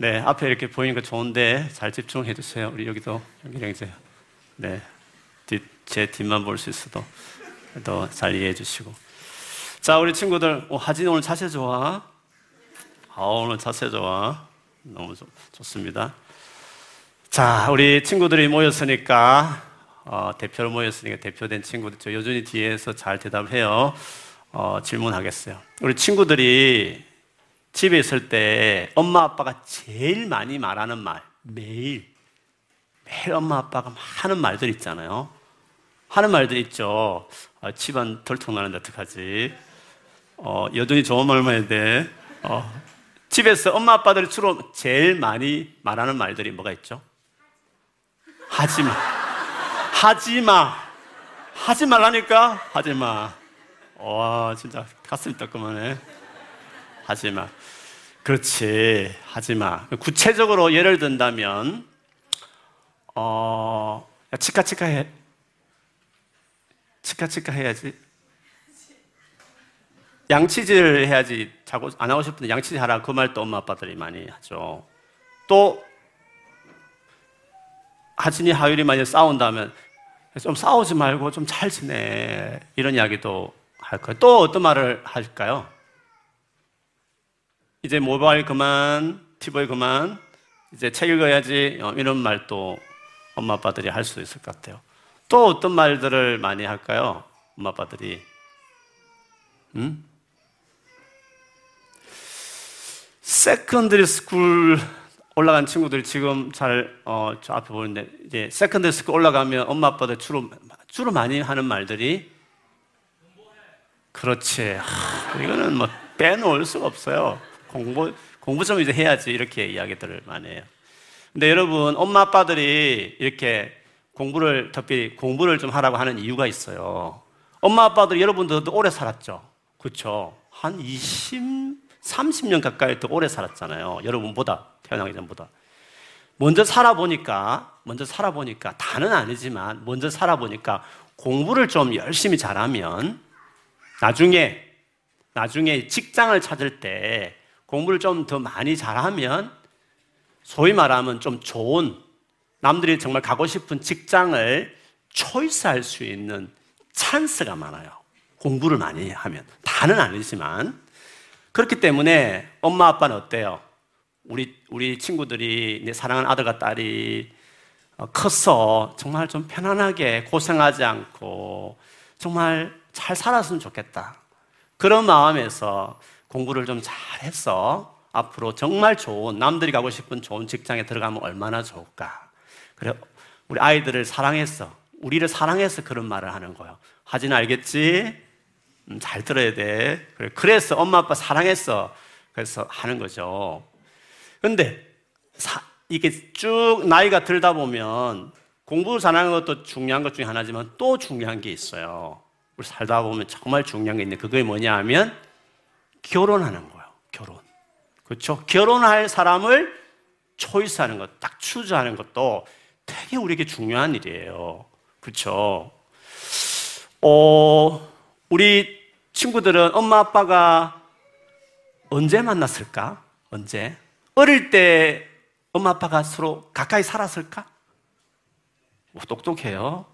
네, 앞에 이렇게 보이는 거 좋은데 잘 집중해 주세요. 우리 여기도 이제 네, 뒷, 제 뒷만 볼 수 있어도 더 잘 이해해 주시고. 자, 우리 친구들, 어, 하진 오늘 자세 좋아. 아, 오늘 자세 좋아. 너무 좋, 좋습니다. 자, 우리 친구들이 모였으니까 어, 대표로 모였으니까 대표된 친구들 저 여전히 뒤에서 잘 대답해요. 어, 질문하겠어요. 우리 친구들이 집에 있을 때 엄마 아빠가 제일 많이 말하는 말 매일 매일 엄마 아빠가 하는 말들 있잖아요. 하는 말들 있죠. 아, 집안 덜통 나는데 어떡하지? 어, 여전히 좋은 말만 해야 돼. 어, 집에서 엄마 아빠들이 주로 제일 많이 말하는 말들이 뭐가 있죠? 하지 마. 하지 마. 하지 말라니까? 하지 마. 와, 진짜 가슴이 따끔하네. 하지 마. 그렇지. 하지 마. 구체적으로 예를 든다면, 어, 야, 치카치카 해. 치카치카 해야지. 양치질 해야지. 자고 안 하고 싶은데 양치질 하라. 그 말도 엄마 아빠들이 많이 하죠. 또, 하진이 하율이 만약 싸운다면 좀 싸우지 말고 좀 잘 지내. 이런 이야기도 할 거예요. 또 어떤 말을 할까요? 이제 모바일 그만, TV 그만, 이제 책 읽어야지. 어, 이런 말도 엄마 아빠들이 할 수 있을 것 같아요. 또 어떤 말들을 많이 할까요? 엄마 아빠들이. 음? secondary school 올라간 친구들이 지금 잘, 어, 저 앞에 보는데, 이제 secondary school 올라가면 엄마 아빠들 주로, 주로 많이 하는 말들이 그렇지. 하, 이거는 뭐 빼놓을 수가 없어요. 공부, 공부 좀 이제 해야지. 이렇게 이야기들을 많이 해요. 근데 여러분, 엄마 아빠들이 이렇게 공부를, 특별히 공부를 좀 하라고 하는 이유가 있어요. 엄마 아빠들 여러분들도 오래 살았죠. 그렇죠. 한 20, 30년 가까이 더 오래 살았잖아요. 여러분보다. 태어나기 전보다. 먼저 살아보니까, 먼저 살아보니까, 다는 아니지만, 먼저 살아보니까 공부를 좀 열심히 잘하면 나중에, 나중에 직장을 찾을 때 공부를 좀 더 많이 잘하면 소위 말하면 좀 좋은 남들이 정말 가고 싶은 직장을 초이스할 수 있는 찬스가 많아요. 공부를 많이 하면. 다는 아니지만. 그렇기 때문에 엄마 아빠는 어때요? 우리, 우리 친구들이 내 사랑하는 아들과 딸이 어, 컸어. 정말 좀 편안하게 고생하지 않고 정말 잘 살았으면 좋겠다. 그런 마음에서 공부를 좀 잘해서 앞으로 정말 좋은 남들이 가고 싶은 좋은 직장에 들어가면 얼마나 좋을까. 그래 우리 아이들을 사랑해서 우리를 사랑해서 그런 말을 하는 거예요. 하진 알겠지? 음, 잘 들어야 돼. 그래 그래서 엄마 아빠 사랑해서 그래서 하는 거죠. 근데 사, 이게 쭉 나이가 들다 보면 공부 잘하는 것도 중요한 것 중에 하나지만 또 중요한 게 있어요. 우리 살다 보면 정말 중요한 게 있는데 그게 뭐냐 하면 결혼하는 거예요. 결혼. 그렇죠? 결혼할 사람을 초이스하는 것, 딱 추주하는 것도 되게 우리에게 중요한 일이에요. 그렇죠? 어, 우리 친구들은 엄마 아빠가 언제 만났을까? 언제? 어릴 때 엄마 아빠가 서로 가까이 살았을까? 오, 똑똑해요.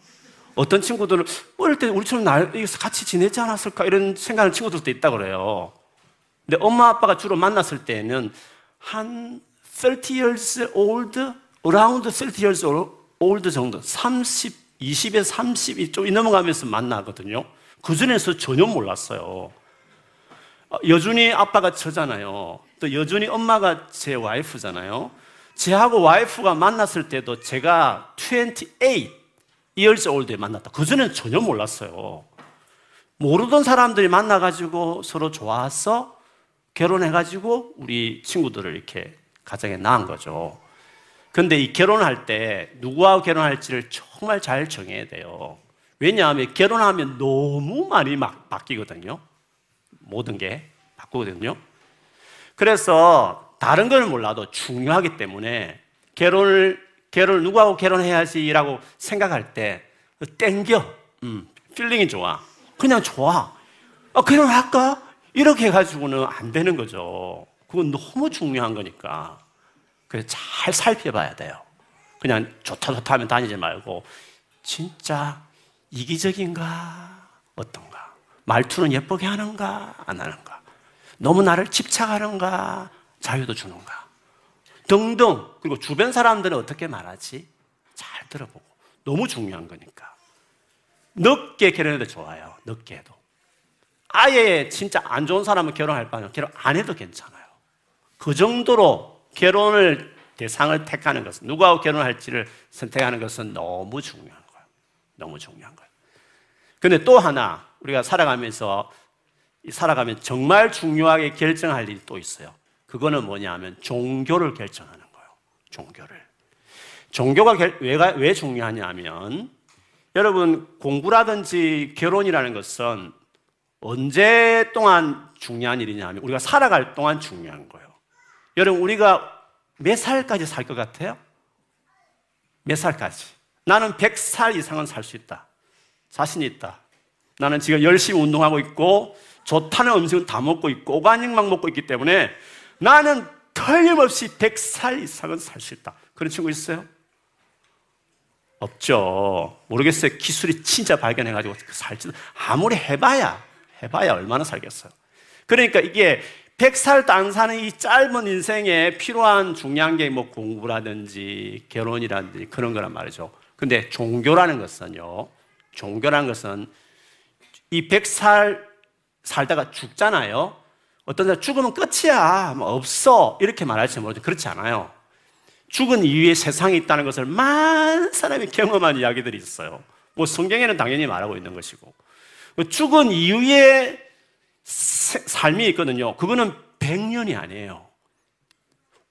어떤 친구들은 어릴 때 우리처럼 날, 같이 지내지 않았을까? 이런 생각하는 친구들도 있다 그래요. 근데 엄마 아빠가 주로 만났을 때는 한 30 years old, around 30 years old 정도, 30, 20에서 30이 좀 넘어가면서 만나거든요. 그전에서 전혀 몰랐어요. 어, 여준이 아빠가 저잖아요. 또 여준이 엄마가 제 와이프잖아요. 제하고 와이프가 만났을 때도 제가 28 years old에 만났다. 그전에는 전혀 몰랐어요. 모르던 사람들이 만나가지고 서로 좋아서 결혼해가지고 우리 친구들을 이렇게 가정에 낳은 거죠. 근데 이 결혼할 때 누구와 결혼할지를 정말 잘 정해야 돼요. 왜냐하면 결혼하면 너무 많이 막 바뀌거든요. 모든 게 바꾸거든요. 그래서 다른 걸 몰라도 중요하기 때문에 결혼을 결혼 누구하고 결혼해야지라고 생각할 때 땡겨, 음, feeling이 좋아, 그냥 좋아. 아, 결혼할까? 이렇게 해가지고는 안 되는 거죠. 그건 너무 중요한 거니까. 그래서 잘 살펴봐야 돼요. 그냥 좋다 좋다 하면 다니지 말고 진짜 이기적인가? 어떤가? 말투는 예쁘게 하는가? 안 하는가? 너무 나를 집착하는가? 자유도 주는가? 등등. 그리고 주변 사람들은 어떻게 말하지? 잘 들어보고. 너무 중요한 거니까. 늦게 결혼해도 좋아요. 늦게 해도 아예 진짜 안 좋은 사람은 결혼할 바는 결혼 안 해도 괜찮아요 그 정도로 결혼을 대상을 택하는 것은 누구하고 결혼할지를 선택하는 것은 너무 중요한 거예요. 너무 중요한 거예요. 근데 또 하나 우리가 살아가면서 살아가면 정말 중요하게 결정할 일이 또 있어요. 그거는 뭐냐면 종교를 결정하는 거예요. 종교를. 종교가 왜, 왜 중요하냐면 여러분 공부라든지 결혼이라는 것은 언제 동안 중요한 일이냐면 우리가 살아갈 동안 중요한 거예요. 여러분 우리가 몇 살까지 살 것 같아요? 몇 살까지? 나는 100살 이상은 살 수 있다. 자신 있다. 나는 지금 열심히 운동하고 있고 좋다는 음식은 다 먹고 있고 오가닉만 먹고 있기 때문에 나는 틀림없이 100살 이상은 살 수 있다. 그런 친구 있어요? 없죠. 모르겠어요. 기술이 진짜 발견해가지고 살지 아무리 해봐야 해봐야 얼마나 살겠어요. 그러니까 이게 100살도 안 사는 이 짧은 인생에 필요한 중요한 게 뭐 공부라든지 결혼이라든지 그런 거란 말이죠. 근데 종교라는 것은요, 종교라는 것은 이 100살 살다가 죽잖아요. 어떤 사람 죽으면 끝이야. 뭐 없어. 이렇게 말할지 모르죠. 그렇지 않아요. 죽은 이후에 세상이 있다는 것을 많은 사람이 경험한 이야기들이 있어요. 뭐 성경에는 당연히 말하고 있는 것이고. 죽은 이후에 삶이 있거든요. 그거는 100년이 아니에요.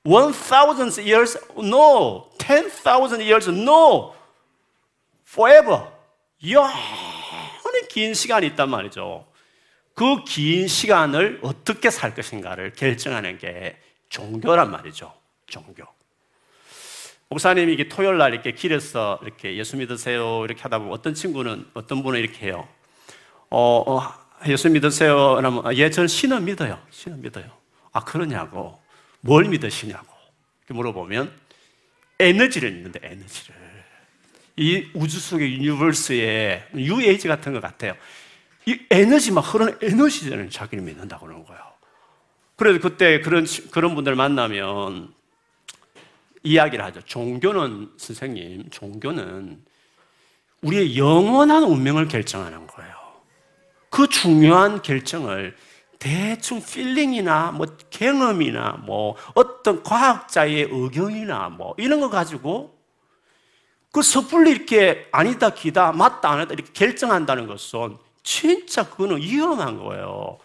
1000 years, no. 10,000 years, no. Forever. 영원히 긴 시간이 있단 말이죠. 그 긴 시간을 어떻게 살 것인가를 결정하는 게 종교란 말이죠. 종교. 목사님이 토요일 날 이렇게 길에서 이렇게 예수 믿으세요 이렇게 하다 보면 어떤 친구는 어떤 분은 이렇게 해요. 어, 어 예수 믿으세요? 라면, 아, 예, 저는 신은 믿어요. 신은 믿어요. 아, 그러냐고. 뭘 믿으시냐고. 물어보면, 에너지를 믿는데, 에너지를. 이 우주 속의 유니버스에 UH 같은 것 같아요. 이 에너지만 흐르는 에너지를 자기를 믿는다고 그러는 거예요. 그래서 그때 그런, 그런 분들 만나면 이야기를 하죠. 종교는, 선생님, 종교는 우리의 영원한 운명을 결정하는 거예요. 그 중요한 결정을 대충 feeling이나 뭐 경험이나 뭐 어떤 과학자의 의견이나 뭐 이런 거 가지고 그 섣불리 이렇게 아니다 기다 맞다 안 맞다 이렇게 결정한다는 것은 진짜 그거는 위험한 거예요.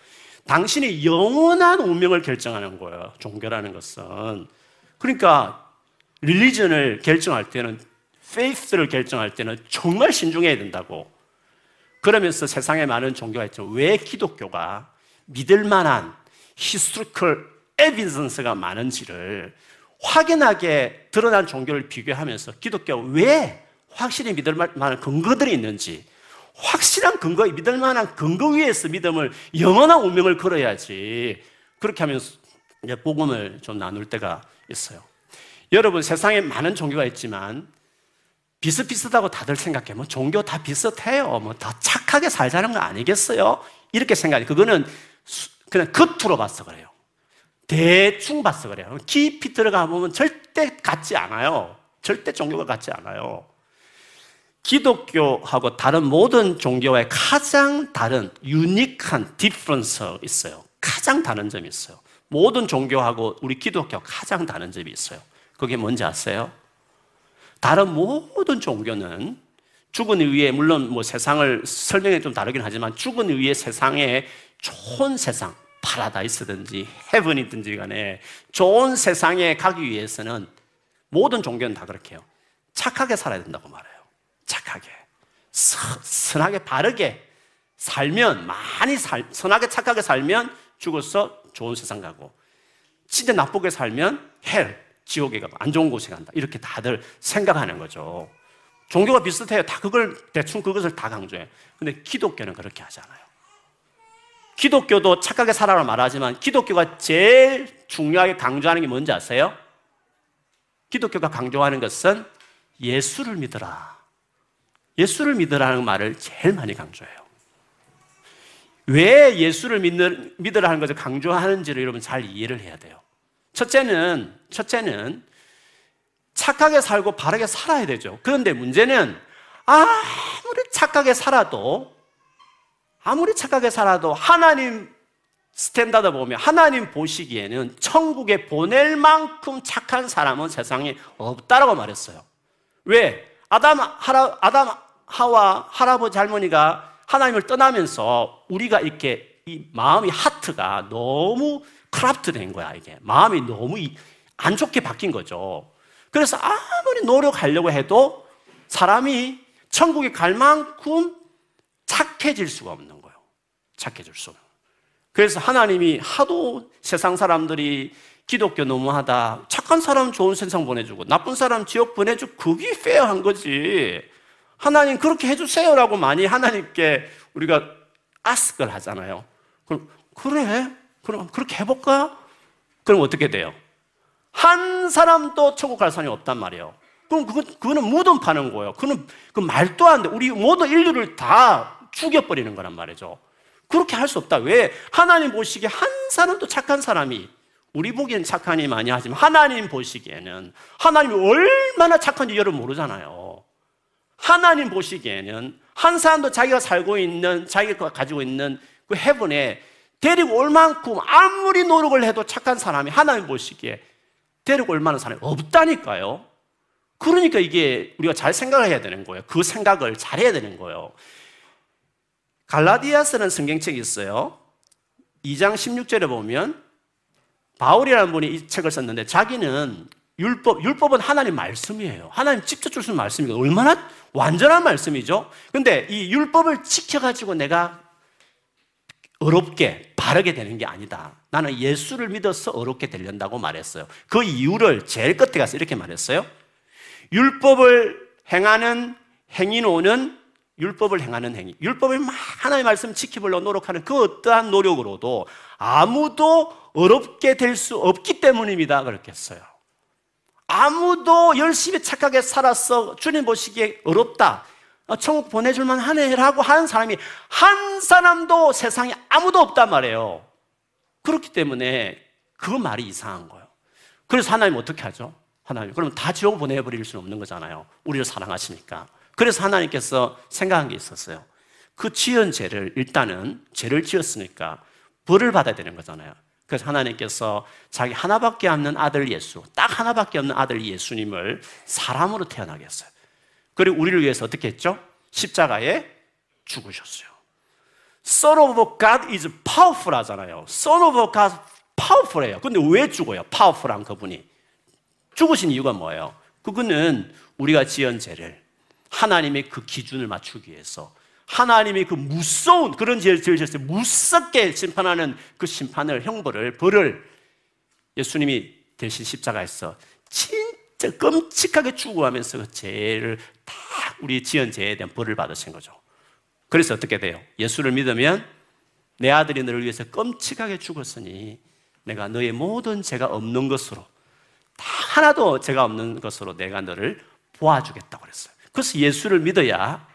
당신의 영원한 운명을 결정하는 거예요. 종교라는 것은. 그러니까 religion을 결정할 때는 faith를 결정할 때는 정말 신중해야 된다고. 그러면서 세상에 많은 종교가 있죠. 왜 기독교가 믿을 만한 historical evidence가 많은지를 확인하게 드러난 종교를 비교하면서 기독교가 왜 확실히 믿을 만한 근거들이 있는지 확실한 근거, 믿을 만한 근거 위에서 믿음을 영원한 운명을 걸어야지 그렇게 하면서 복음을 좀 나눌 때가 있어요. 여러분 세상에 많은 종교가 있지만 비슷비슷하고 다들 생각해. 뭐 종교 다 비슷해요. 뭐더 착하게 살자는 거 아니겠어요? 이렇게 생각해. 그거는 그냥 겉으로 봐서 그래요. 대충 봐서 그래요. 깊이 들어가 보면 절대 같지 않아요. 절대 종교가 같지 않아요. 기독교하고 다른 모든 종교와의 가장 다른 유니크한 디퍼런스 있어요. 가장 다른 점이 있어요. 모든 종교하고 우리 기독교 가장 다른 점이 있어요. 그게 뭔지 아세요? 다른 모든 종교는 죽은 이후에 물론 뭐 세상을 설명이 좀 다르긴 하지만 죽은 이후에 세상에 좋은 세상, 파라다이스든지 헤븐이든지 간에 좋은 세상에 가기 위해서는 모든 종교는 다 그렇게 해요. 착하게 살아야 된다고 말해요. 착하게. 선하게 바르게 살면 많이 살, 선하게 착하게 살면 죽어서 좋은 세상 가고 진짜 나쁘게 살면 헬, 지옥에 가고 안 좋은 곳에 간다. 이렇게 다들 생각하는 거죠. 종교가 비슷해요. 다 그걸 대충 그것을 다 강조해. 근데 기독교는 그렇게 하지 않아요. 기독교도 착하게 살아라 말하지만 기독교가 제일 중요하게 강조하는 게 뭔지 아세요? 기독교가 강조하는 것은 예수를 믿어라. 예수를 믿으라는 말을 제일 많이 강조해요. 왜 예수를 믿는, 믿으라는 것을 강조하는지를 여러분 잘 이해를 해야 돼요. 첫째는, 첫째는 착하게 살고 바르게 살아야 되죠. 그런데 문제는 아무리 착하게 살아도 아무리 착하게 살아도 하나님 standard 보면 하나님 보시기에는 천국에 보낼 만큼 착한 사람은 세상에 없다라고 말했어요. 왜? 아담, 하와, 아담, 하와, 할아버지, 할머니가 하나님을 떠나면서 우리가 이렇게 이 마음이 heart가 너무 corrupt 된 거야, 이게. 마음이 너무 안 좋게 바뀐 거죠. 그래서 아무리 노력하려고 해도 사람이 천국에 갈 만큼 착해질 수가 없는 거예요. 착해질 수. 그래서 하나님이 하도 세상 사람들이 기독교 너무하다. 착한 사람 좋은 세상 보내주고 나쁜 사람 지옥 보내주고 그게 fair한 거지. 하나님 그렇게 해주세요라고 많이 하나님께 우리가 아스크를 하잖아요. 그럼 그래? 그럼 그렇게 해볼까? 그럼 어떻게 돼요? 한 사람도 천국 갈 사람이 없단 말이에요. 그럼 그거, 그거는 무덤 파는 거예요. 그거는 그 말도 안 돼. 우리 모든 인류를 다 죽여버리는 거란 말이죠. 그렇게 할 수 없다. 왜? 하나님 보시기에 한 사람도 착한 사람이 우리 보기엔 착하니 많이 하지만 하나님 보시기에는 하나님이 얼마나 착한지 여러분 모르잖아요. 하나님 보시기에는 한 사람도 자기가 살고 있는 자기가 가지고 있는 그 해븐에 데리고 올 만큼 아무리 노력을 해도 착한 사람이 하나님 보시기에 데리고 올 만한 사람이 없다니까요. 그러니까 이게 우리가 잘 생각을 해야 되는 거예요. 그 생각을 잘 해야 되는 거예요. 갈라디아스는 성경책이 있어요. 2장 16절에 보면 바울이라는 분이 이 책을 썼는데 자기는 율법, 율법은 하나님 말씀이에요. 하나님 직접 주신 말씀이고 얼마나 완전한 말씀이죠. 근데 이 율법을 지켜가지고 내가 어렵게 바르게 되는 게 아니다. 나는 예수를 믿어서 어렵게 되려고 말했어요. 그 이유를 제일 끝에 가서 이렇게 말했어요. 율법을 행하는 행위노는 율법을 행하는 행위. 율법을 막 하나님의 말씀 지키려고 노력하는 그 어떠한 노력으로도 아무도 어렵게 될 수 없기 때문입니다. 그렇게 했어요. 아무도 열심히 착하게 살았어. 주님 보시기에 어렵다. 어, 천국 보내줄만 하네라고 하는 사람이 한 사람도 세상에 아무도 없단 말이에요. 그렇기 때문에 그 말이 이상한 거예요. 그래서 하나님 어떻게 하죠? 하나님, 그러면 다 지옥 보내버릴 수는 없는 거잖아요. 우리를 사랑하시니까. 그래서 하나님께서 생각한 게 있었어요. 그 지은 죄를 일단은 죄를 지었으니까 벌을 받아야 되는 거잖아요. 그래서 하나님께서 자기 하나밖에 없는 아들 예수, 딱 하나밖에 없는 아들 예수님을 사람으로 태어나게 했어요. 그리고 우리를 위해서 어떻게 했죠? 십자가에 죽으셨어요. Son of God is powerful 하잖아요. Son of God powerful해요. 근데 왜 죽어요? powerful한 그분이. 죽으신 이유가 뭐예요? 그거는 우리가 지은 죄를 하나님의 그 기준을 맞추기 위해서 하나님이 그 무서운 그런 죄를 지으셨어요. 무섭게 심판하는 그 심판을 형벌을 벌을 예수님이 대신 십자가에서 진짜 끔찍하게 죽어가면서 그 죄를 다 우리 지은 죄에 대한 벌을 받으신 거죠. 그래서 어떻게 돼요? 예수를 믿으면 내 아들이 너를 위해서 끔찍하게 죽었으니 내가 너의 모든 죄가 없는 것으로 다 하나도 죄가 없는 것으로 내가 너를 보아주겠다고 그랬어요. 그래서 예수를 믿어야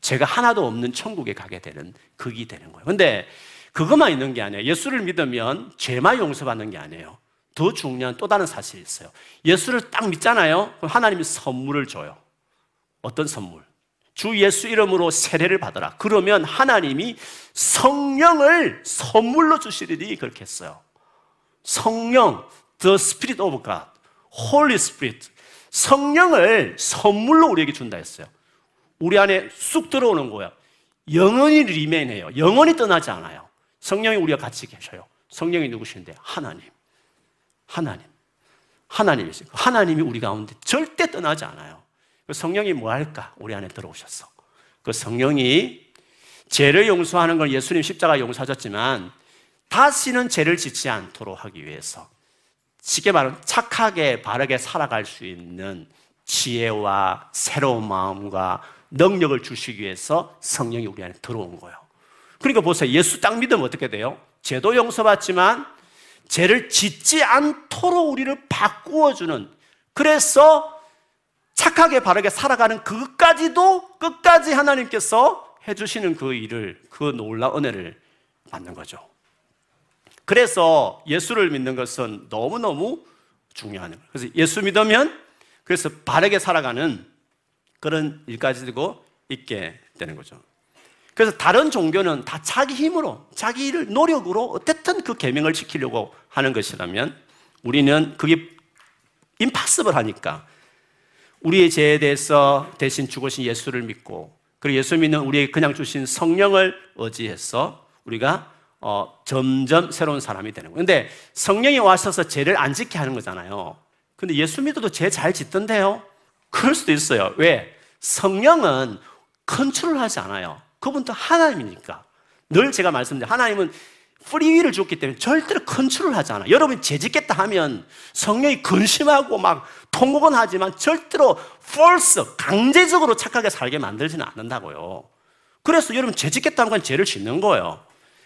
죄가 하나도 없는 천국에 가게 되는 극이 되는 거예요. 근데 그것만 있는 게 아니에요. 예수를 믿으면 죄만 용서받는 게 아니에요. 더 중요한 또 다른 사실이 있어요. 예수를 딱 믿잖아요. 그럼 하나님이 선물을 줘요. 어떤 선물? 주 예수 이름으로 세례를 받아라. 그러면 하나님이 성령을 선물로 주시리니 그렇게 했어요. 성령, the Spirit of God, Holy Spirit. 성령을 선물로 우리에게 준다 했어요. 우리 안에 쑥 들어오는 거야. 영원히 리메인해요. 영원히 떠나지 않아요. 성령이 우리가 같이 계셔요. 성령이 누구신데? 하나님. 하나님. 하나님이세요. 하나님이 우리 가운데 절대 떠나지 않아요. 그 성령이 뭐 할까? 우리 안에 들어오셨어. 그 성령이 죄를 용서하는 걸 예수님 십자가 용서하셨지만 다시는 죄를 짓지 않도록 하기 위해서 쉽게 말하면 착하게 바르게 살아갈 수 있는 지혜와 새로운 마음과 능력을 주시기 위해서 성령이 우리 안에 들어온 거예요. 그러니까 보세요. 예수 딱 믿으면 어떻게 돼요? 죄도 용서받지만 죄를 짓지 않도록 우리를 바꾸어 주는 그래서 착하게 바르게 살아가는 그것까지도 끝까지 하나님께서 해 주시는 그 일을, 그 놀라운 은혜를 받는 거죠. 그래서 예수를 믿는 것은 너무너무 중요한 거예요. 그래서 예수 믿으면 그래서 바르게 살아가는 그런 일까지도 있게 되는 거죠. 그래서 다른 종교는 다 자기 힘으로, 자기 일 노력으로 어쨌든 그 계명을 지키려고 하는 것이라면 우리는 그게 임파서블 하니까 우리의 죄에 대해서 대신 죽으신 예수를 믿고 그리고 예수 믿는 우리에게 그냥 주신 성령을 의지해서 우리가 어, 점점 새로운 사람이 되는 거예요. 근데 성령이 와셔서 죄를 안 짓게 하는 거잖아요. 근데 예수 믿어도 죄 잘 짓던데요? 그럴 수도 있어요. 왜? 성령은 컨트롤 하지 않아요. 그분도 하나님이니까. 늘 제가 말씀드린 하나님은 free will을 줬기 때문에 절대로 컨트롤 하지 않아. 여러분이 죄짓겠다 하면 성령이 근심하고 막 통곡은 하지만 절대로 force, 강제적으로 착하게 살게 만들지는 않는다고요. 그래서 여러분 죄짓겠다 하면 죄를 짓는 거예요.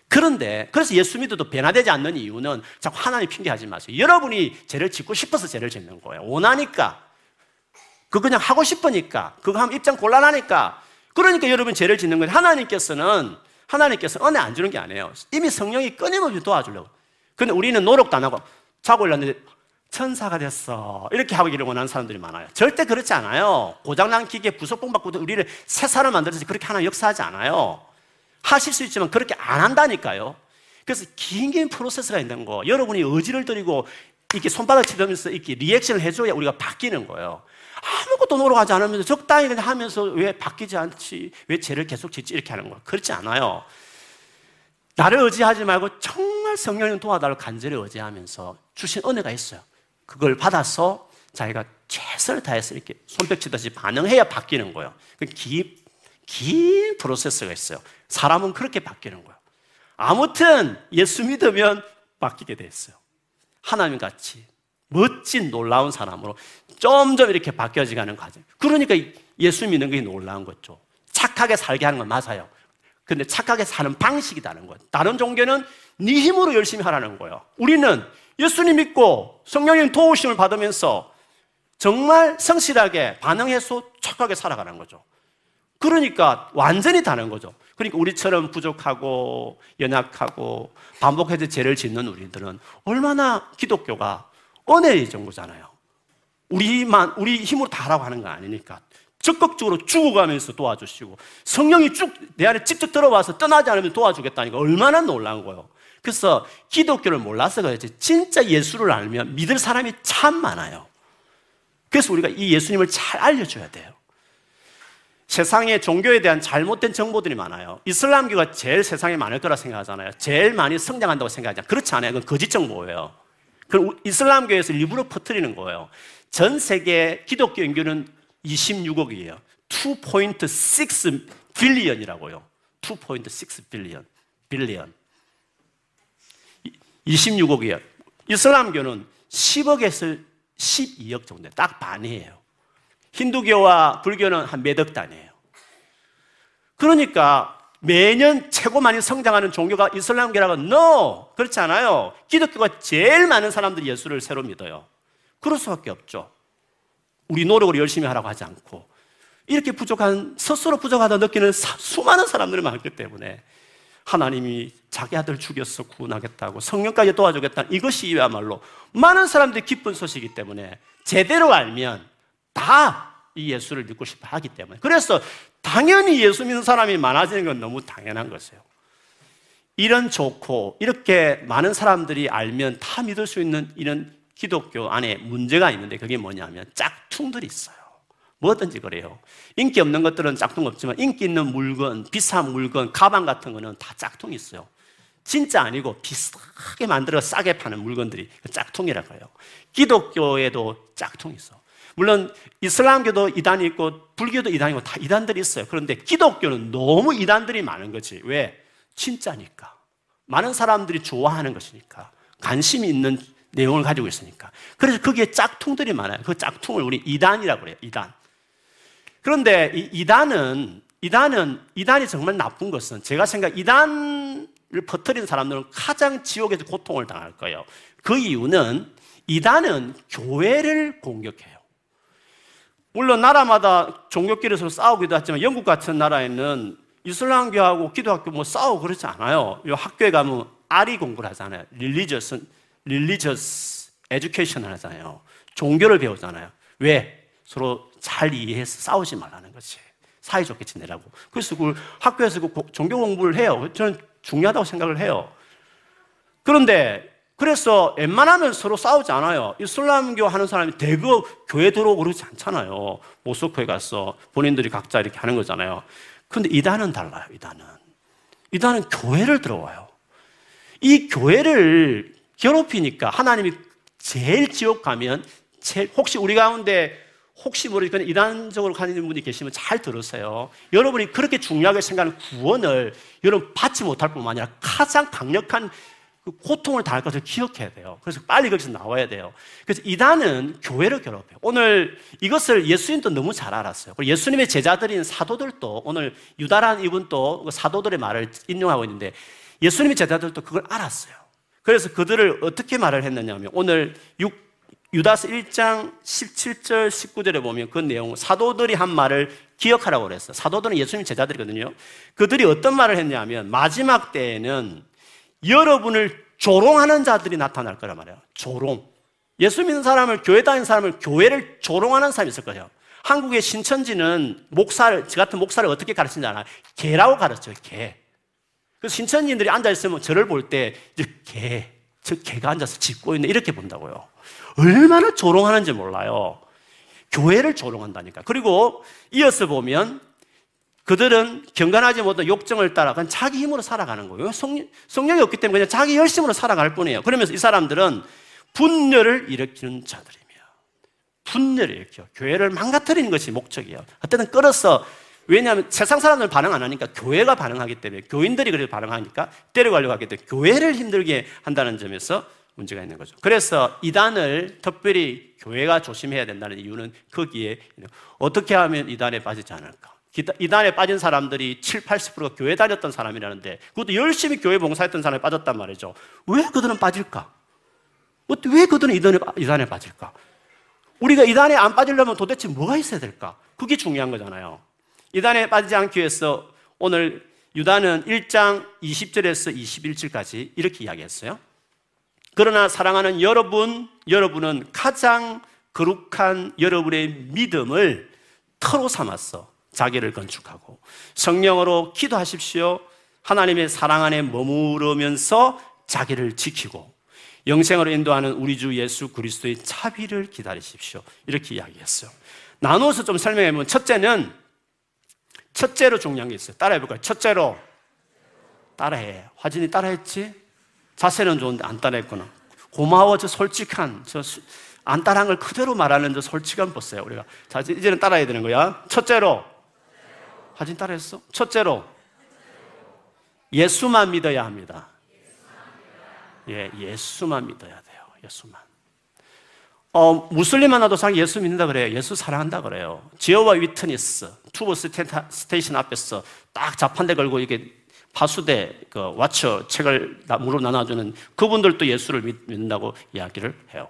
그런데 그래서 예수 믿어도 변화되지 않는 이유는 자꾸 하나님 핑계하지 마세요. 여러분이 죄를 짓고 싶어서 죄를 짓는 거예요. 원하니까. 그 그냥 하고 싶으니까. 그거 하면 입장 곤란하니까. 그러니까 여러분 죄를 짓는 거예요. 하나님께서는 하나님께서 은혜 안 주는 게 아니에요. 이미 성령이 끊임없이 도와주려고. 근데 우리는 노력도 안 하고 자고 일어났는데 천사가 됐어. 이렇게 하고 기를 원하는 사람들이 많아요. 절대 그렇지 않아요. 고장난 기계 부속봉 받고 우리를 새 사람 만들어서 그렇게 하나 역사하지 않아요. 하실 수 있지만 그렇게 안 한다니까요. 그래서 긴긴 프로세스가 있는 거. 여러분이 의지를 들이고 이렇게 손바닥 치면서 이렇게 리액션을 해줘야 우리가 바뀌는 거예요. 아무것도 노력하지 않으면서 적당히 그냥 하면서 왜 바뀌지 않지? 왜 죄를 계속 짓지? 이렇게 하는 거예요. 그렇지 않아요. 나를 의지하지 말고 정말 성령님 도와달라고 간절히 의지하면서 주신 은혜가 있어요. 그걸 받아서 자기가 최선을 다해서 이렇게 손뼉치듯이 반응해야 바뀌는 거예요. 그 긴, 긴 프로세스가 있어요. 사람은 그렇게 바뀌는 거예요. 아무튼 예수 믿으면 바뀌게 됐어요. 하나님 같이 멋진 놀라운 사람으로 점점 이렇게 바뀌어지가는 과정. 그러니까 예수 믿는 게 놀라운 거죠. 착하게 살게 하는 건 맞아요. 근데 착하게 사는 방식이 다른 거예요. 다른 종교는 네 힘으로 열심히 하라는 거예요. 우리는 예수님 믿고 성령님 도우심을 받으면서 정말 성실하게 반응해서 착하게 살아가는 거죠. 그러니까 완전히 다른 거죠. 그러니까 우리처럼 부족하고 연약하고 반복해서 죄를 짓는 우리들은 얼마나 기독교가 은혜의 정도잖아요. 우리만 우리 힘으로 다 하라고 하는 거 아니니까 적극적으로 죽어가면서 도와주시고 성령이 쭉 내 안에 직접 들어와서 떠나지 않으면 도와주겠다니까 얼마나 놀라운 거예요. 그래서 기독교를 몰라서 그렇지 진짜 예수를 알면 믿을 사람이 참 많아요. 그래서 우리가 이 예수님을 잘 알려줘야 돼요. 세상에 종교에 대한 잘못된 정보들이 많아요. 이슬람교가 제일 세상에 많을 거라 생각하잖아요. 제일 많이 성장한다고 생각하잖아요. 그렇지 않아요. 그건 거짓 정보예요. 그럼 이슬람교에서 일부러 퍼뜨리는 거예요. 전 세계 기독교 인구는 26억이에요. 2.6 빌리언이라고요. 2.6 빌리언. 빌리언. 26억이에요. 이슬람교는 10억에서 12억 정도, 딱 반이에요. 힌두교와 불교는 한 몇억 단위예요. 그러니까 매년 최고 많이 성장하는 종교가 이슬람교라고 no 그렇지 않아요. 기독교가 제일 많은 사람들이 예수를 새로 믿어요. 그럴 수밖에 없죠. 우리 노력을 열심히 하라고 하지 않고 이렇게 부족한 스스로 부족하다 느끼는 사, 수많은 사람들이 많기 때문에 하나님이 자기 아들 죽여서 구원하겠다고 성령까지 도와주겠다 이것이야말로 많은 사람들이 기쁜 소식이기 때문에 제대로 알면 다 이 예수를 믿고 싶어 하기 때문에. 그래서 당연히 예수 믿는 사람이 많아지는 건 너무 당연한 것이에요. 이런 좋고 이렇게 많은 사람들이 알면 다 믿을 수 있는 이런 기독교 안에 문제가 있는데 그게 뭐냐면 짝퉁들이 있어요. 뭐든지 그래요. 인기 없는 것들은 짝퉁 없지만 인기 있는 물건, 비싼 물건, 가방 같은 거는 다 짝퉁이 있어요. 진짜 아니고 비싸게 만들어 싸게 파는 물건들이 짝퉁이라고 해요. 기독교에도 짝퉁이 있어. 물론 이슬람교도 이단이 있고 불교도 이단이 있고 다 이단들이 있어요. 그런데 기독교는 너무 이단들이 많은 거지. 왜? 진짜니까. 많은 사람들이 좋아하는 것이니까. 관심이 있는 내용을 가지고 있으니까. 그래서 거기에 짝퉁들이 많아요. 그 짝퉁을 우리 이단이라고 그래요. 이단. 그런데 이 이단은 이단은 이단이 정말 나쁜 것은 제가 생각 이단을 퍼뜨린 사람들은 가장 지옥에서 고통을 당할 거예요. 그 이유는 이단은 교회를 공격해요. 물론 나라마다 종교끼리 서로 싸우기도 하지만 영국 같은 나라에는 이슬람교하고 기독학교 뭐 싸우고 그렇지 않아요. 요 학교에 가면 아리 공부를 하잖아요. Religious education 하잖아요. 종교를 배우잖아요. 왜? 서로 잘 이해해서 싸우지 말라는 거지. 사이좋게 지내라고. 그래서 그 학교에서 그 종교 공부를 해요. 저는 중요하다고 생각을 해요. 그런데 그래서 웬만하면 서로 싸우지 않아요. 이슬람교 하는 사람이 대거 교회 들어오고 그러지 않잖아요. 모스크에 가서 본인들이 각자 이렇게 하는 거잖아요. 그런데 이단은 달라요, 이단은. 이단은 교회를 들어와요. 이 교회를 괴롭히니까 하나님이 제일 지옥 가면 혹시 우리 가운데 혹시 모르니까 이단적으로 가는 분이 계시면 잘 들으세요. 여러분이 그렇게 중요하게 생각하는 구원을 여러분 받지 못할 뿐만 아니라 가장 강력한 그 고통을 당할 것을 기억해야 돼요. 그래서 빨리 거기서 나와야 돼요. 그래서 이단은 교회를 괴롭혀요. 오늘 이것을 예수님도 너무 잘 알았어요. 그리고 예수님의 제자들인 사도들도 오늘 유다란 이분도 그 사도들의 말을 인용하고 있는데 예수님의 제자들도 그걸 알았어요. 그래서 그들을 어떻게 말을 했느냐면 오늘 6, 유다스 1장 17절 19절에 보면 그 내용 사도들이 한 말을 기억하라고 그랬어요. 사도들은 예수님 제자들이거든요. 그들이 어떤 말을 했냐면 마지막 때에는 여러분을 조롱하는 자들이 나타날 거란 말이에요. 조롱. 예수 믿는 사람을, 교회 다니는 사람을 교회를 조롱하는 사람이 있을 거예요. 한국의 신천지는 목사를, 저 같은 목사를 어떻게 가르치는지 알아요? 개라고 가르쳐요, 개. 그래서 신천지인들이 앉아있으면 저를 볼 때, 이제 개, 저 개가 앉아서 짖고 있네, 이렇게 본다고요. 얼마나 조롱하는지 몰라요. 교회를 조롱한다니까. 그리고 이어서 보면 그들은 경건하지 못한 욕정을 따라 그냥 자기 힘으로 살아가는 거예요. 성, 성령이 없기 때문에 그냥 자기 열심으로 살아갈 뿐이에요. 그러면서 이 사람들은 분열을 일으키는 자들이며 분열을 일으켜 교회를 망가뜨리는 것이 목적이에요. 어쨌든 끌어서 왜냐하면 세상 사람들 반응 안 하니까 교회가 반응하기 때문에 교인들이 그래도 반응하니까 때려가려고 하기 때문에 교회를 힘들게 한다는 점에서 문제가 있는 거죠. 그래서 이단을 특별히 교회가 조심해야 된다는 이유는 거기에 어떻게 하면 이단에 빠지지 않을까. 이단에 빠진 사람들이 7, 80%가 교회 다녔던 사람이라는데 그것도 열심히 교회 봉사했던 사람이 빠졌단 말이죠. 왜 그들은 빠질까? 왜 그들은 이단에, 이단에 빠질까? 우리가 이단에 안 빠지려면 도대체 뭐가 있어야 될까? 그게 중요한 거잖아요. 이단에 빠지지 않기 위해서 오늘 유다는 1장 20절에서 21절까지 이렇게 이야기했어요. 그러나 사랑하는 여러분, 여러분은 가장 거룩한 여러분의 믿음을 터로 삼았어. 자기를 건축하고 성령으로 기도하십시오. 하나님의 사랑 안에 머무르면서 자기를 지키고 영생으로 인도하는 우리 주 예수 그리스도의 자비를 기다리십시오. 이렇게 이야기했어요. 나누어서 좀 설명해 보면 첫째는 첫째로 중요한 게 있어요. 따라해 볼까요? 첫째로 따라해. 화진이 따라했지? 자세는 좋은데 안 따라했구나. 고마워, 저 솔직한, 저 안 따라한 걸 그대로 말하는 저 솔직한 보세요, 우리가. 자, 이제는 따라야 되는 거야. 첫째로 하진 따라했어? 첫째로 예수만 믿어야 합니다. 예, 예수만 믿어야 돼요. 예수만. 어, 무슬림 하나도 상 예수 믿는다 그래요. 예수 사랑한다 그래요. Jehovah Witness, tube station 앞에서 딱 자판대 걸고 이게 파수대, 그 와처 책을 무릎 나눠주는 그분들도 예수를 믿는다고 이야기를 해요.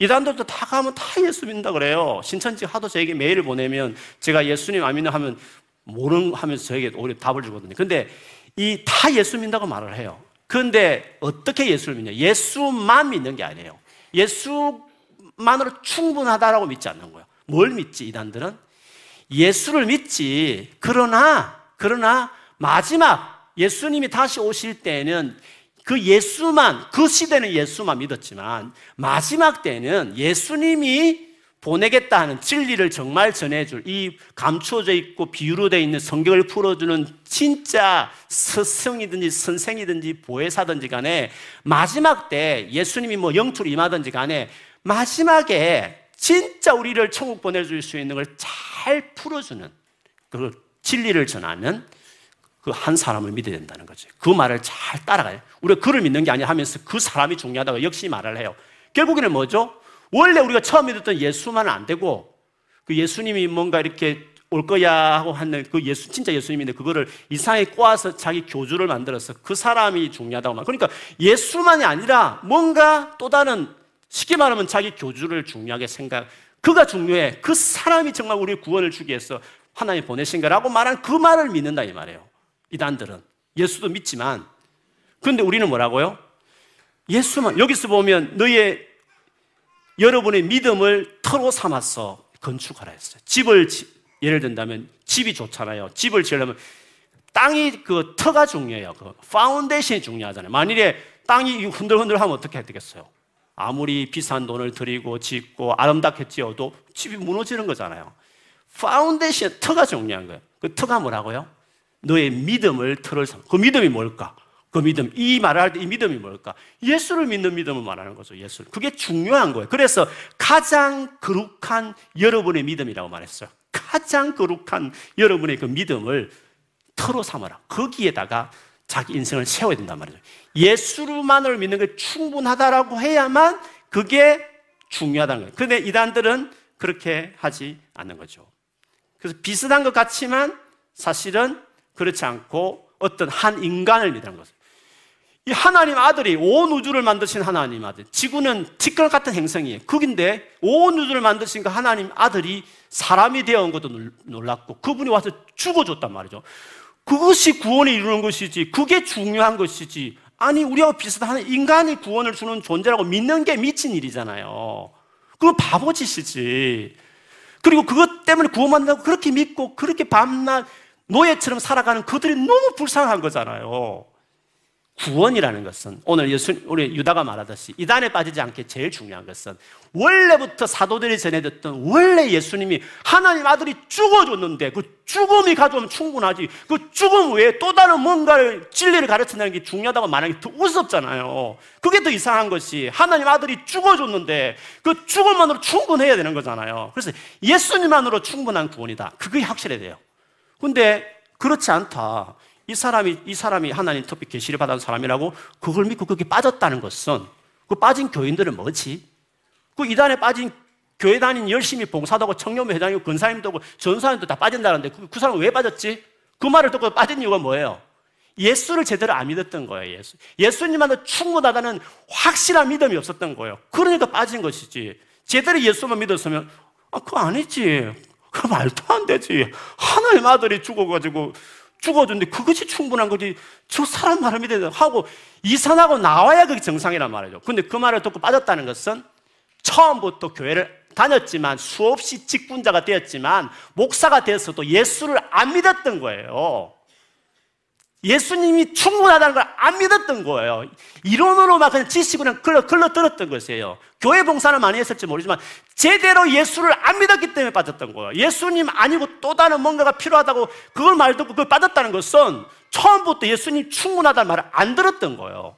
이단들도 다 가면 다 예수 믿는다 그래요. 신천지 하도 저에게 메일을 보내면 제가 예수님 안 믿는 하면 모르는 하면서 저에게 오히려 답을 주거든요. 근데 이 다 예수 믿는다고 말을 해요. 그런데 어떻게 예수를 믿냐? 예수만 믿는 게 아니에요. 예수 만으로 충분하다라고 믿지 않는 거예요. 뭘 믿지, 이단들은? 예수를 믿지. 그러나, 그러나 마지막 예수님이 다시 오실 때는 그 예수만, 그 시대는 예수만 믿었지만 마지막 때는 예수님이 보내겠다 하는 진리를 정말 전해줄 이 감추어져 있고 비유로 되어 있는 성경을 풀어주는 진짜 스승이든지 선생이든지 보혜사든지 간에 마지막 때 예수님이 뭐 영투로 임하든지 간에 마지막에 진짜 우리를 천국 보내줄 수 있는 걸 잘 풀어주는 그 진리를 전하는 그 한 사람을 믿어야 된다는 거죠. 그 말을 잘 따라가요. 우리가 그를 믿는 게 아니야 하면서 그 사람이 중요하다고 역시 말을 해요. 결국에는 뭐죠? 원래 우리가 처음 믿었던 예수만은 안 되고 그 예수님이 뭔가 이렇게 올 거야 하고 하는 그 예수 진짜 예수님인데 그거를 이상하게 꼬아서 자기 교주를 만들어서 그 사람이 중요하다고 말. 그러니까 예수만이 아니라 뭔가 또 다른 쉽게 말하면 자기 교주를 중요하게 생각 그가 중요해. 그 사람이 정말 우리 구원을 주기 위해서 하나님 보내신 거라고 말한 그 말을 믿는다 이 말이에요. 이단들은 예수도 믿지만 근데 우리는 뭐라고요? 예수만 여기서 보면 너의 여러분의 믿음을 터로 삼아서 건축하라 했어요. 집을 예를 든다면 집이 좋잖아요. 집을 지으려면 땅이 그 터가 중요해요. 그 foundation이 중요하잖아요. 만일에 땅이 흔들흔들 하면 어떻게 되겠어요? 아무리 비싼 돈을 들이고 짓고 아름답게 지어도 집이 무너지는 거잖아요. 파운데이션 터가 중요한 거예요. 그 터가 뭐라고요? 너의 믿음을 터를 삼. 그 믿음이 뭘까? 그 믿음, 이 말을 할 때 이 믿음이 뭘까? 예수를 믿는 믿음을 말하는 거죠, 예수 그게 중요한 거예요. 그래서 가장 거룩한 여러분의 믿음이라고 말했어요. 가장 거룩한 여러분의 그 믿음을 터로 삼아라. 거기에다가 자기 인생을 세워야 된단 말이죠. 예수만을 믿는 게 충분하다라고 해야만 그게 중요하다는 거예요. 근데 이단들은 그렇게 하지 않는 거죠. 그래서 비슷한 것 같지만 사실은 그렇지 않고 어떤 한 인간을 믿는 거죠. 이 하나님 아들이 온 우주를 만드신 하나님 아들. 지구는 티끌 같은 행성이에요. 그긴데 온 우주를 만드신 그 하나님 아들이 사람이 되어 온 것도 놀랐고 그분이 와서 죽어줬단 말이죠. 그것이 구원을 이루는 것이지. 그게 중요한 것이지. 아니, 우리하고 비슷한 인간이 구원을 주는 존재라고 믿는 게 미친 일이잖아요. 그거 바보 짓이지. 그리고 그것 때문에 구원받는다고 그렇게 믿고 그렇게 밤낮 노예처럼 살아가는 그들이 너무 불쌍한 거잖아요. 구원이라는 것은 오늘 예수, 우리 유다가 말하듯이 이단에 빠지지 않게 제일 중요한 것은 원래부터 사도들이 전해졌던 원래 예수님이 하나님 아들이 죽어줬는데 그 죽음이 가져오면 충분하지 그 죽음 외에 또 다른 뭔가를 진리를 가르친다는 게 중요하다고 말하는 게 더 우습잖아요. 그게 더 이상한 것이 하나님 아들이 죽어줬는데 그 죽음만으로 충분해야 되는 거잖아요. 그래서 예수님만으로 충분한 구원이다. 그게 확실해야 돼요. 근데 그렇지 않다. 이 사람이 이 사람이 하나님 토픽 계시를 받은 사람이라고 그걸 믿고 거기 빠졌다는 것은 그 빠진 교인들은 뭐지? 그 이단에 빠진 교회 다닌 열심히 봉사도 하고 청년부 회장이고 근사님도 하고 전사님도 다 빠진다는데 그, 그 사람은 왜 빠졌지? 그 말을 듣고 빠진 이유가 뭐예요? 예수를 제대로 안 믿었던 거예요, 예수. 예수님만도 충분하다는 확실한 믿음이 없었던 거예요. 그러니까 빠진 것이지. 제대로 예수만 믿었으면, 아, 그거 아니지. 그 말도 안 되지. 하나님 아들이 죽어가지고 죽어줬는데 그것이 충분한 거지. 저 사람 말을 믿어야 하고 이산하고 나와야 그게 정상이란 말이죠. 근데 그 말을 듣고 빠졌다는 것은 처음부터 교회를 다녔지만 수없이 직분자가 되었지만 목사가 되어서도 예수를 안 믿었던 거예요. 예수님이 충분하다는 걸 안 믿었던 거예요. 이론으로만 그냥 지식으로 글러, 글러 들었던 것이에요. 교회 봉사는 많이 했을지 모르지만 제대로 예수를 안 믿었기 때문에 빠졌던 거예요. 예수님 아니고 또 다른 뭔가가 필요하다고 그걸 말 듣고 그걸 빠졌다는 것은 처음부터 예수님 충분하다는 말을 안 들었던 거예요.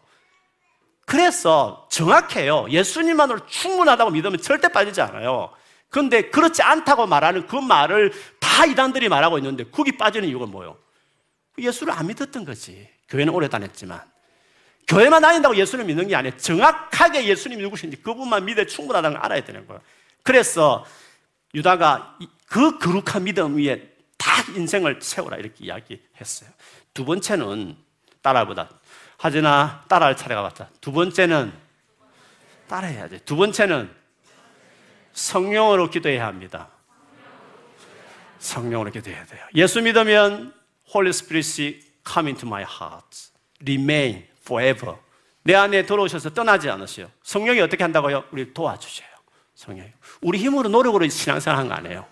그래서 정확해요. 예수님만으로 충분하다고 믿으면 절대 빠지지 않아요. 그런데 그렇지 않다고 말하는 그 말을 다 이단들이 말하고 있는데 거기 빠지는 이유가 뭐예요? 예수를 안 믿었던 거지. 교회는 오래 다녔지만. 교회만 다닌다고 예수를 믿는 게 아니에요. 정확하게 예수님이 누구신지 그분만 믿어 충분하다는 걸 알아야 되는 거예요. 그래서 유다가 그 거룩한 믿음 위에 다 인생을 세우라 이렇게 이야기했어요. 두 번째는 따라보다. 하지나 따라할 차례가 왔다. 두 번째는 따라해야 돼. 두 번째는 성령으로 기도해야 합니다. 성령으로 기도해야 돼요. 예수 믿으면 Holy Spirit come into my heart. Remain forever. 내 안에 들어오셔서 떠나지 않으세요. 성령이 어떻게 한다고요? 우리 도와주셔요. 성령이. 우리 힘으로 노력으로 신앙생활 하는 거 아니에요.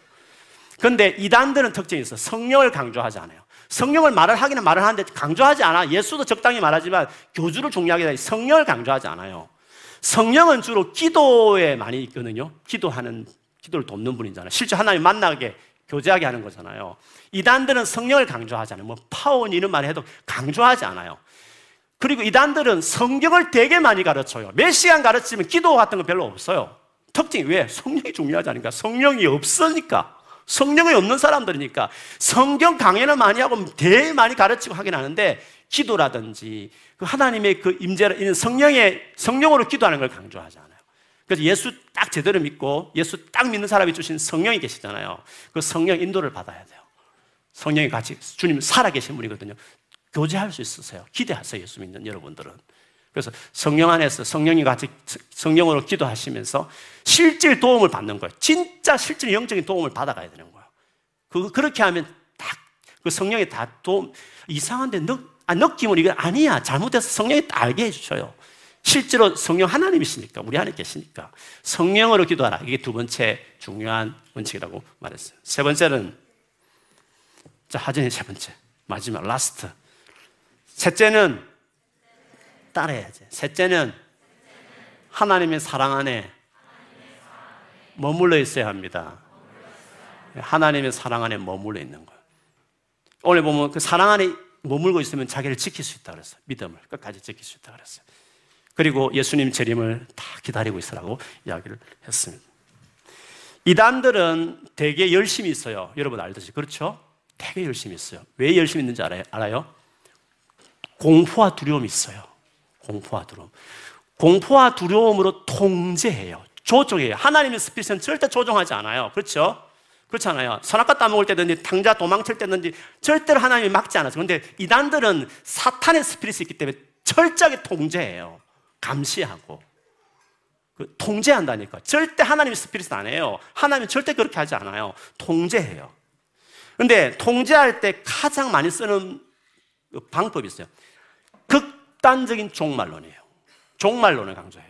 근데 이단들은 특징이 있어. 성령을 강조하지 않아요. 성령을 말을 하기는 말을 하는데 강조하지 않아. 예수도 적당히 말하지만 교주를 중요하게 성령을 강조하지 않아요. 성령은 주로 기도에 많이 있거든요. 기도하는, 기도를 돕는 분이잖아요. 실제 하나님 만나게 교제하게 하는 거잖아요. 이단들은 성령을 강조하잖아요. 뭐 파원 이런 말 해도 강조하지 않아요. 그리고 이단들은 성경을 되게 많이 가르쳐요. 몇 시간 가르치면 기도 같은 거 별로 없어요. 특징이 왜? 성령이 중요하지 않으니까. 성령이 없으니까. 성령이 없는 사람들이니까. 성경 강연을 많이 하고 되게 많이 가르치고 하긴 하는데 기도라든지 그 하나님의 그 임재를 성령의 성령으로 기도하는 걸 강조하지 않아요. 그래서 예수 딱 제대로 믿고 예수 딱 믿는 사람이 주신 성령이 계시잖아요. 그 성령 인도를 받아야 돼요. 성령이 같이 주님 살아계신 분이거든요. 교제할 수 있으세요. 기대하세요. 예수 믿는 여러분들은. 그래서 성령 안에서 성령이 같이 성령으로 기도하시면서 실질 도움을 받는 거예요. 진짜 실질 영적인 도움을 받아가야 되는 거예요. 그, 그렇게 하면 딱, 그 성령이 다 도움, 이상한데 느, 아, 느낌은 이건 아니야. 잘못해서 성령이 다 알게 해주셔요. 실제로 성령 하나님이시니까, 우리 안에 계시니까. 성령으로 기도하라. 이게 두 번째 중요한 원칙이라고 말했어요. 세 번째는, 자, 하전의 세 번째. 마지막, last. 셋째는 따라야지. 셋째는 하나님의 사랑 안에 머물러 있어야 합니다. 하나님의 사랑 안에 머물러 있는 거예요. 오늘 보면 그 사랑 안에 머물고 있으면 자기를 지킬 수 있다 그랬어요. 믿음을 끝까지 지킬 수 있다 그랬어요. 그리고 예수님 재림을 다 기다리고 있으라고 이야기를 했습니다. 이단들은 되게 열심히 있어요. 여러분 알듯이. 그렇죠? 되게 열심히 있어요. 왜 열심히 있는지 알아요? 알아요? 공포와 두려움이 있어요. 공포와 두려움. 공포와 두려움으로 통제해요. 조종해요. 하나님의 스피릿은 절대 조종하지 않아요. 그렇죠? 그렇잖아요. 선악과 따먹을 때든지 당자 도망칠 때든지 절대로 하나님이 막지 않아서. 그런데 이단들은 사탄의 스피릿이 있기 때문에 철저하게 통제해요. 감시하고. 그 통제한다니까. 절대 하나님의 스피릿은 안 해요. 하나님은 절대 그렇게 하지 않아요. 통제해요. 근데 통제할 때 가장 많이 쓰는 그 방법이 있어요. 극단적인 종말론이에요. 종말론을 강조해요.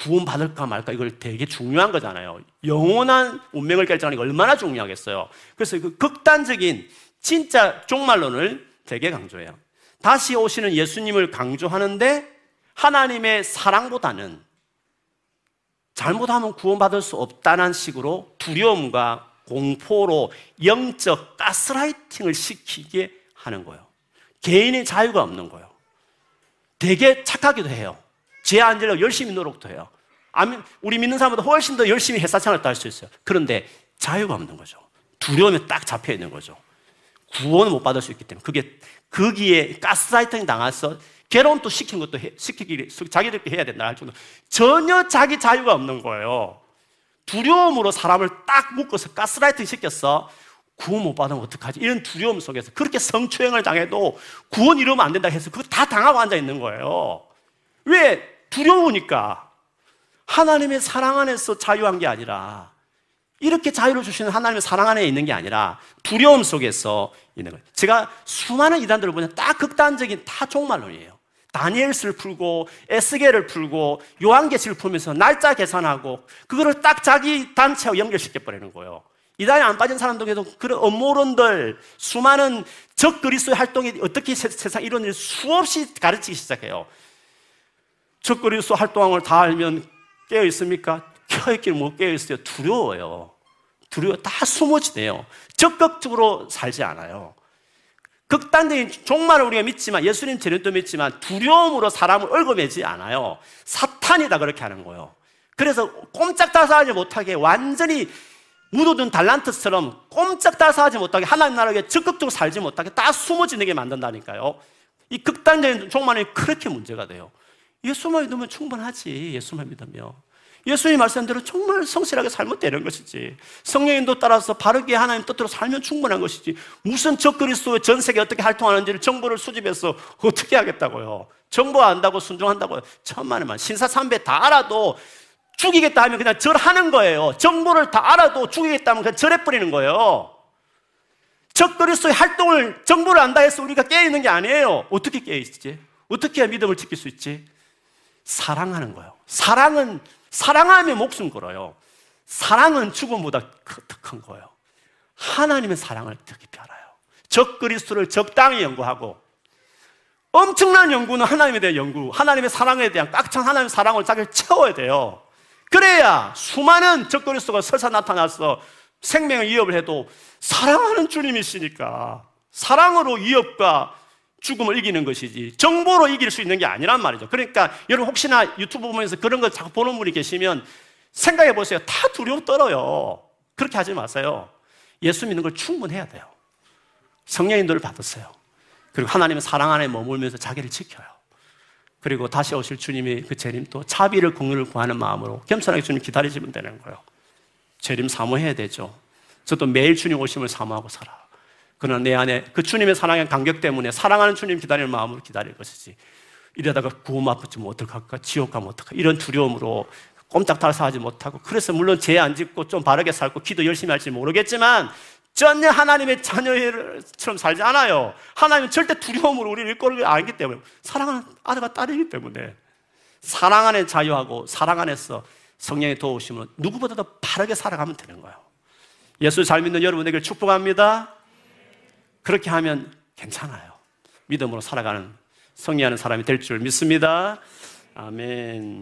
구원받을까 말까 이걸 되게 중요한 거잖아요. 영원한 운명을 결정하는 게 얼마나 중요하겠어요. 그래서 그 극단적인 진짜 종말론을 되게 강조해요. 다시 오시는 예수님을 강조하는데 하나님의 사랑보다는 잘못하면 구원받을 수 없다는 식으로 두려움과 공포로 영적 가스라이팅을 시키게 하는 거예요. 개인의 자유가 없는 거예요. 되게 착하기도 해요. 죄안 지려고 열심히 노력도 해요. 우리 믿는 사람보다 훨씬 더 열심히 회사생활도 할 수 있어요. 그런데 자유가 없는 거죠. 두려움에 딱 잡혀 있는 거죠. 구원을 못 받을 수 있기 때문에 그게 거기에 가스라이팅 당해서 괴로움 또 시키는 것도 해, 시키기 자기들끼리 해야 된다 할 정도 전혀 자기 자유가 없는 거예요. 두려움으로 사람을 딱 묶어서 가스라이팅 시켰어. 구원 못 받으면 어떡하지? 이런 두려움 속에서 그렇게 성추행을 당해도 구원 이루면 안 된다 해서 그거 다 당하고 앉아 있는 거예요. 왜? 두려우니까. 하나님의 사랑 안에서 자유한 게 아니라 이렇게 자유를 주시는 하나님의 사랑 안에 있는 게 아니라 두려움 속에서 있는 거예요. 제가 수많은 이단들을 보면 딱 극단적인 다 종말론이에요. 다니엘스를 풀고 에스겔을 풀고 요한계시를 풀면서 날짜 계산하고 그거를 딱 자기 단체와 연결시켜 버리는 거예요. 이단에 안 빠진 사람들에도 그런 업무론들 수많은 적 그리스도의 활동이 어떻게 세상 일 수없이 가르치기 시작해요. 적 그리스도 활동을 다 알면 깨어 있습니까? 깨어 있기는 못 깨어 있어요. 두려워요. 두려워 다 숨어지네요. 적극적으로 살지 않아요. 극단적인 종말을 우리가 믿지만 예수님 재림도 믿지만 두려움으로 사람을 얽어매지 않아요. 사탄이다 그렇게 하는 거예요. 그래서 꼼짝달싹하지 못하게 완전히 묻어둔 달란트처럼 꼼짝달싹하지 못하게 하나님 나라에 적극적으로 살지 못하게 다 숨어지게 만든다니까요. 이 극단적인 종말이 그렇게 문제가 돼요. 예수만 믿으면 충분하지. 예수만 믿으면. 예수님 말씀대로 정말 성실하게 살면 되는 것이지. 성령인도 따라서 바르게 하나님 뜻대로 살면 충분한 것이지. 무슨 적 그리스도의 전 세계 어떻게 활동하는지를 정보를 수집해서 어떻게 하겠다고요. 정보 안다고 순종한다고요. 천만에 만. 신사 삼배 다 알아도 죽이겠다 하면 그냥 절하는 거예요. 정보를 다 알아도 죽이겠다 하면 그냥 절해버리는 거예요. 적 그리스도의 활동을 정보를 안다 해서 우리가 깨어있는 게 아니에요. 어떻게 깨어있지? 어떻게 믿음을 지킬 수 있지? 사랑하는 거예요. 사랑은 사랑하면 목숨 걸어요. 사랑은 죽음보다 큰 거예요. 하나님의 사랑을 더 깊이 알아요. 적 그리스도를 적당히 연구하고 엄청난 연구는 하나님에 대한 연구, 하나님의 사랑에 대한 꽉찬 하나님의 사랑을 자기를 채워야 돼요. 그래야 수많은 적 그리스도가 설사 나타나서 생명을 위협을 해도 사랑하는 주님이시니까 사랑으로 위협과 죽음을 이기는 것이지 정보로 이길 수 있는 게 아니란 말이죠. 그러니까 여러분 혹시나 유튜브 보면서 그런 거 자꾸 보는 분이 계시면 생각해 보세요. 다 두려움 떨어요. 그렇게 하지 마세요. 예수 믿는 걸 충분해야 돼요. 성령 인도를 받았어요. 그리고 하나님의 사랑 안에 머물면서 자기를 지켜요. 그리고 다시 오실 주님이 그 재림 또 자비를 공유를 구하는 마음으로 겸손하게 주님 기다리시면 되는 거예요. 재림 사모해야 되죠. 저도 매일 주님 오심을 사모하고 살아. 그러나 내 안에 그 주님의 사랑의 간격 때문에 사랑하는 주님 기다리는 마음으로 기다릴 것이지. 이러다가 구원 맞붙으면 어떡할까? 지옥 가면 어떡할까? 이런 두려움으로 꼼짝달싹 하지 못하고 그래서 물론 죄 안 짓고 좀 바르게 살고 기도 열심히 할지 모르겠지만 전혀 하나님의 자녀처럼 살지 않아요. 하나님은 절대 두려움으로 우리를 이끌고 알기 때문에 사랑하는 아들과 딸이기 때문에 사랑 안에 자유하고 사랑 안에서 성령의 도우심으로 누구보다도 바르게 살아가면 되는 거예요. 예수 잘 믿는 여러분에게 축복합니다. 그렇게 하면 괜찮아요. 믿음으로 살아가는 성리하는 사람이 될 줄 믿습니다. 아멘.